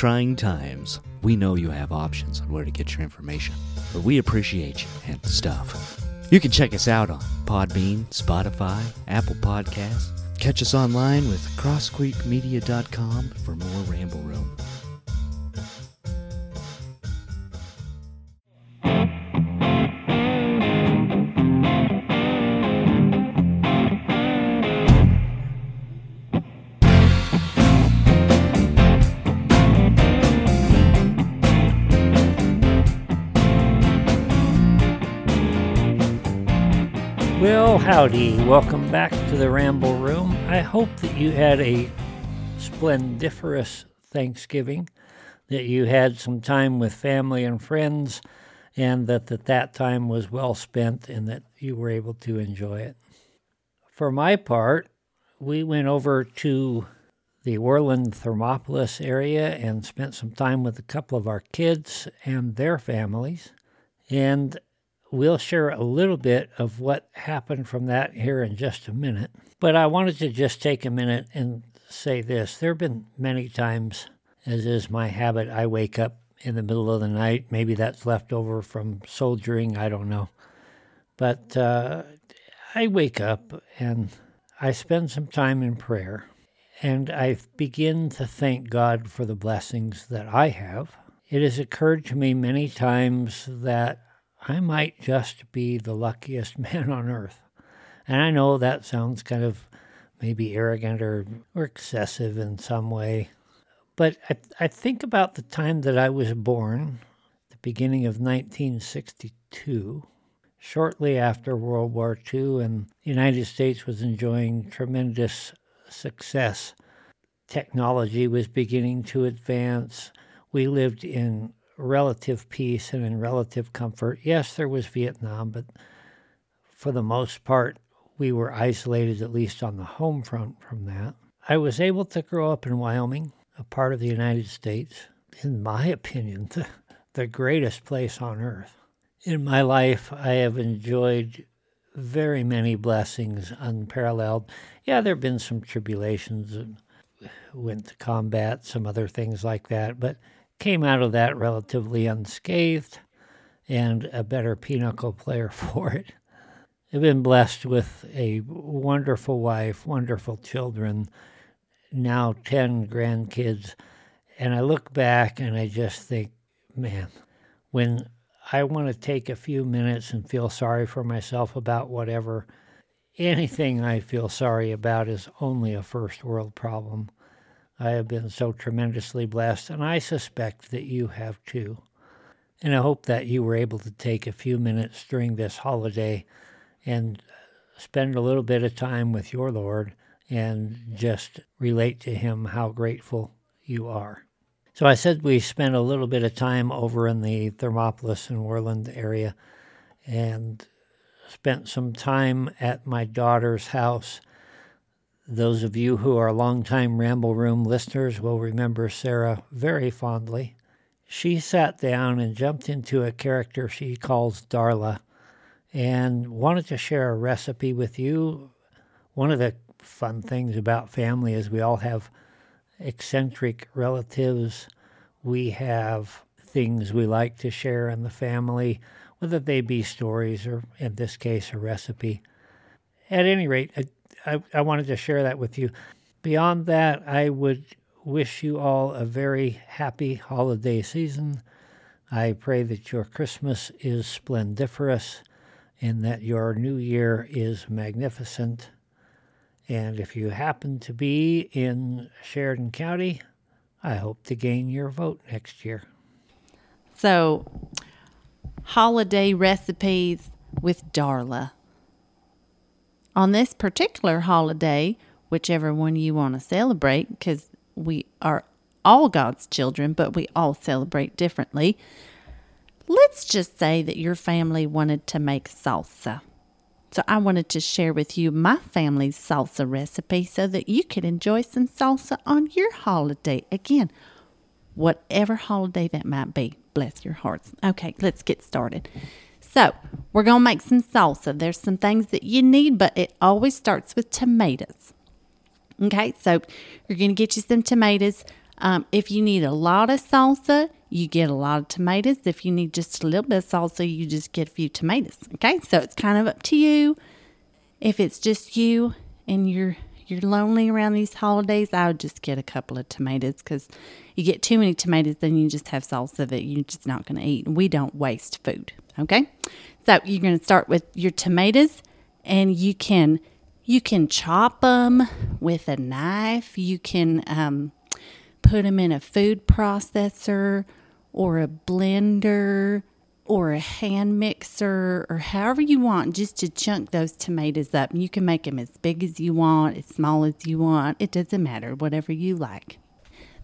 trying times, we know you have options on where to get your information, but we appreciate you and stuff. You can check us out on Podbean, Spotify, Apple Podcasts. Catch us online with crosscreekmedia.com for more Ramble Room. Well, howdy. Welcome back to the Ramble Room. I hope that you had a splendiferous Thanksgiving, that you had some time with family and friends, and that, that that time was well spent and that you were able to enjoy it. For my part, we went over to the Worland Thermopolis area and spent some time with a couple of our kids and their families. And we'll share a little bit of what happened from that here in just a minute. But I wanted to just take a minute and say this. There have been many times, as is my habit, I wake up in the middle of the night. Maybe that's left over from soldiering, I don't know. But uh, I wake up and I spend some time in prayer and I begin to thank God for the blessings that I have. It has occurred to me many times that I might just be the luckiest man on earth. And I know that sounds kind of maybe arrogant or, or excessive in some way. But I, I think about the time that I was born, the beginning of 1962, shortly after World War II, and the United States was enjoying tremendous success. Technology was beginning to advance. We lived in relative peace and in relative comfort. Yes, there was Vietnam, but for the most part, we were isolated, at least on the home front, from that. I was able to grow up in Wyoming, a part of the United States, in my opinion, the, the greatest place on earth. In my life, I have enjoyed very many blessings unparalleled. Yeah, there have been some tribulations, went to combat, some other things like that, but came out of that relatively unscathed and a better pinochle player for it. I've been blessed with a wonderful wife, wonderful children, now 10 grandkids. And I look back and I just think, man, when I want to take a few minutes and feel sorry for myself about whatever, anything I feel sorry about is only a first world problem. I have been so tremendously blessed, and I suspect that you have too. And I hope that you were able to take a few minutes during this holiday and spend a little bit of time with your Lord and just relate to Him how grateful you are. So I said we spent a little bit of time over in the Thermopolis and Worland area and spent some time at my daughter's house those of you who are longtime Ramble Room listeners will remember Sarah very fondly. She sat down and jumped into a character she calls Darla and wanted to share a recipe with you. One of the fun things about family is we all have eccentric relatives. We have things we like to share in the family, whether they be stories or, in this case, a recipe. At any rate, I, I wanted to share that with you. Beyond that, I would wish you all a very happy holiday season. I pray that your Christmas is splendiferous and that your new year is magnificent. And if you happen to be in Sheridan County, I hope to gain your vote next year. So, holiday recipes with Darla on this particular holiday, whichever one you want to celebrate, because we are all God's children, but we all celebrate differently. Let's just say that your family wanted to make salsa. So I wanted to share with you my family's salsa recipe so that you could enjoy some salsa on your holiday. Again, whatever holiday that might be. Bless your hearts. Okay, let's get started. So, we're going to make some salsa. There's some things that you need, but it always starts with tomatoes. Okay, so you're going to get you some tomatoes. Um, if you need a lot of salsa, you get a lot of tomatoes. If you need just a little bit of salsa, you just get a few tomatoes. Okay, so it's kind of up to you. If it's just you and you're you're lonely around these holidays, I would just get a couple of tomatoes because you get too many tomatoes, then you just have salsa that you're just not going to eat. We don't waste food. Okay, so you're going to start with your tomatoes, and you can you can chop them with a knife. You can um, put them in a food processor or a blender or a hand mixer or however you want just to chunk those tomatoes up. You can make them as big as you want, as small as you want. It doesn't matter, whatever you like.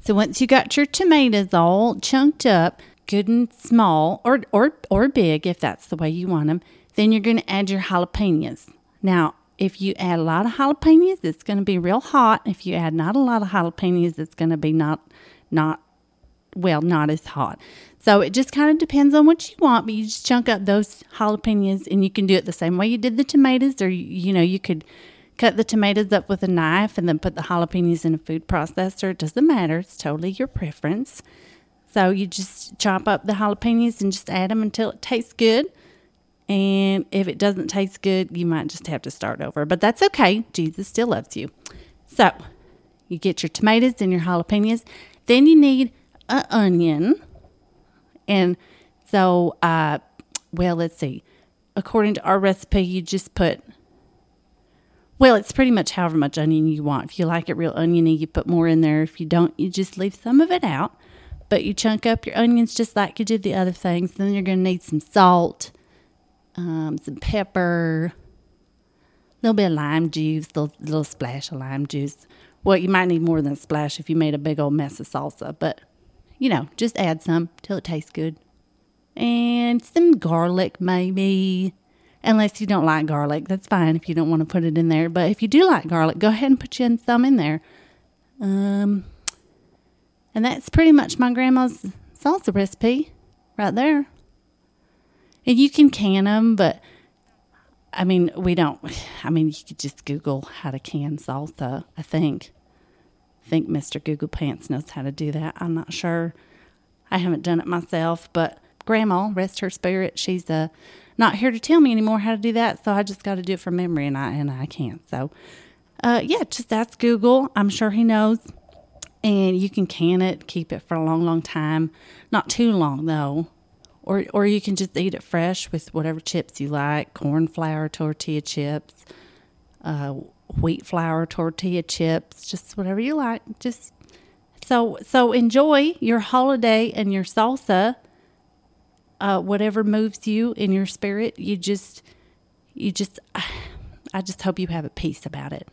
So once you got your tomatoes all chunked up, good and small or or or big if that's the way you want them, then you're going to add your jalapenos. Now, if you add a lot of jalapenos, it's going to be real hot. If you add not a lot of jalapenos, it's going to be not not well, not as hot. So it just kind of depends on what you want, but you just chunk up those jalapenos and you can do it the same way you did the tomatoes or you know, you could cut the tomatoes up with a knife and then put the jalapenos in a food processor. It doesn't matter. It's totally your preference. So you just chop up the jalapenos and just add them until it tastes good. And if it doesn't taste good, you might just have to start over. But that's okay. Jesus still loves you. So you get your tomatoes and your jalapenos. Then you need an onion. And so, uh, well, let's see. According to our recipe, you just put, well, it's pretty much however much onion you want. If you like it real oniony, you put more in there. If you don't, you just leave some of it out. But you chunk up your onions just like you did the other things. Then you're going to need some salt um, some pepper, a little bit of lime juice, a little, little splash of lime juice. Well, you might need more than a splash if you made a big old mess of salsa, but you know, just add some till it tastes good. And some garlic, maybe. Unless you don't like garlic, that's fine if you don't want to put it in there. But if you do like garlic, go ahead and put in some in there. Um, and that's pretty much my grandma's salsa recipe right there. And you can can them, but I mean, we don't. I mean, you could just Google how to can salsa. I think. I think Mr. Google Pants knows how to do that. I'm not sure. I haven't done it myself, but Grandma, rest her spirit, she's uh, not here to tell me anymore how to do that. So I just got to do it from memory, and I and I can't. So, uh, yeah, just ask Google. I'm sure he knows. And you can can it, keep it for a long, long time. Not too long though. Or or you can just eat it fresh with whatever chips you like corn flour tortilla chips uh, wheat flour tortilla chips just whatever you like. Just so so enjoy your holiday and your salsa uh, whatever moves you in your spirit. You just you just i just hope you have a peace about it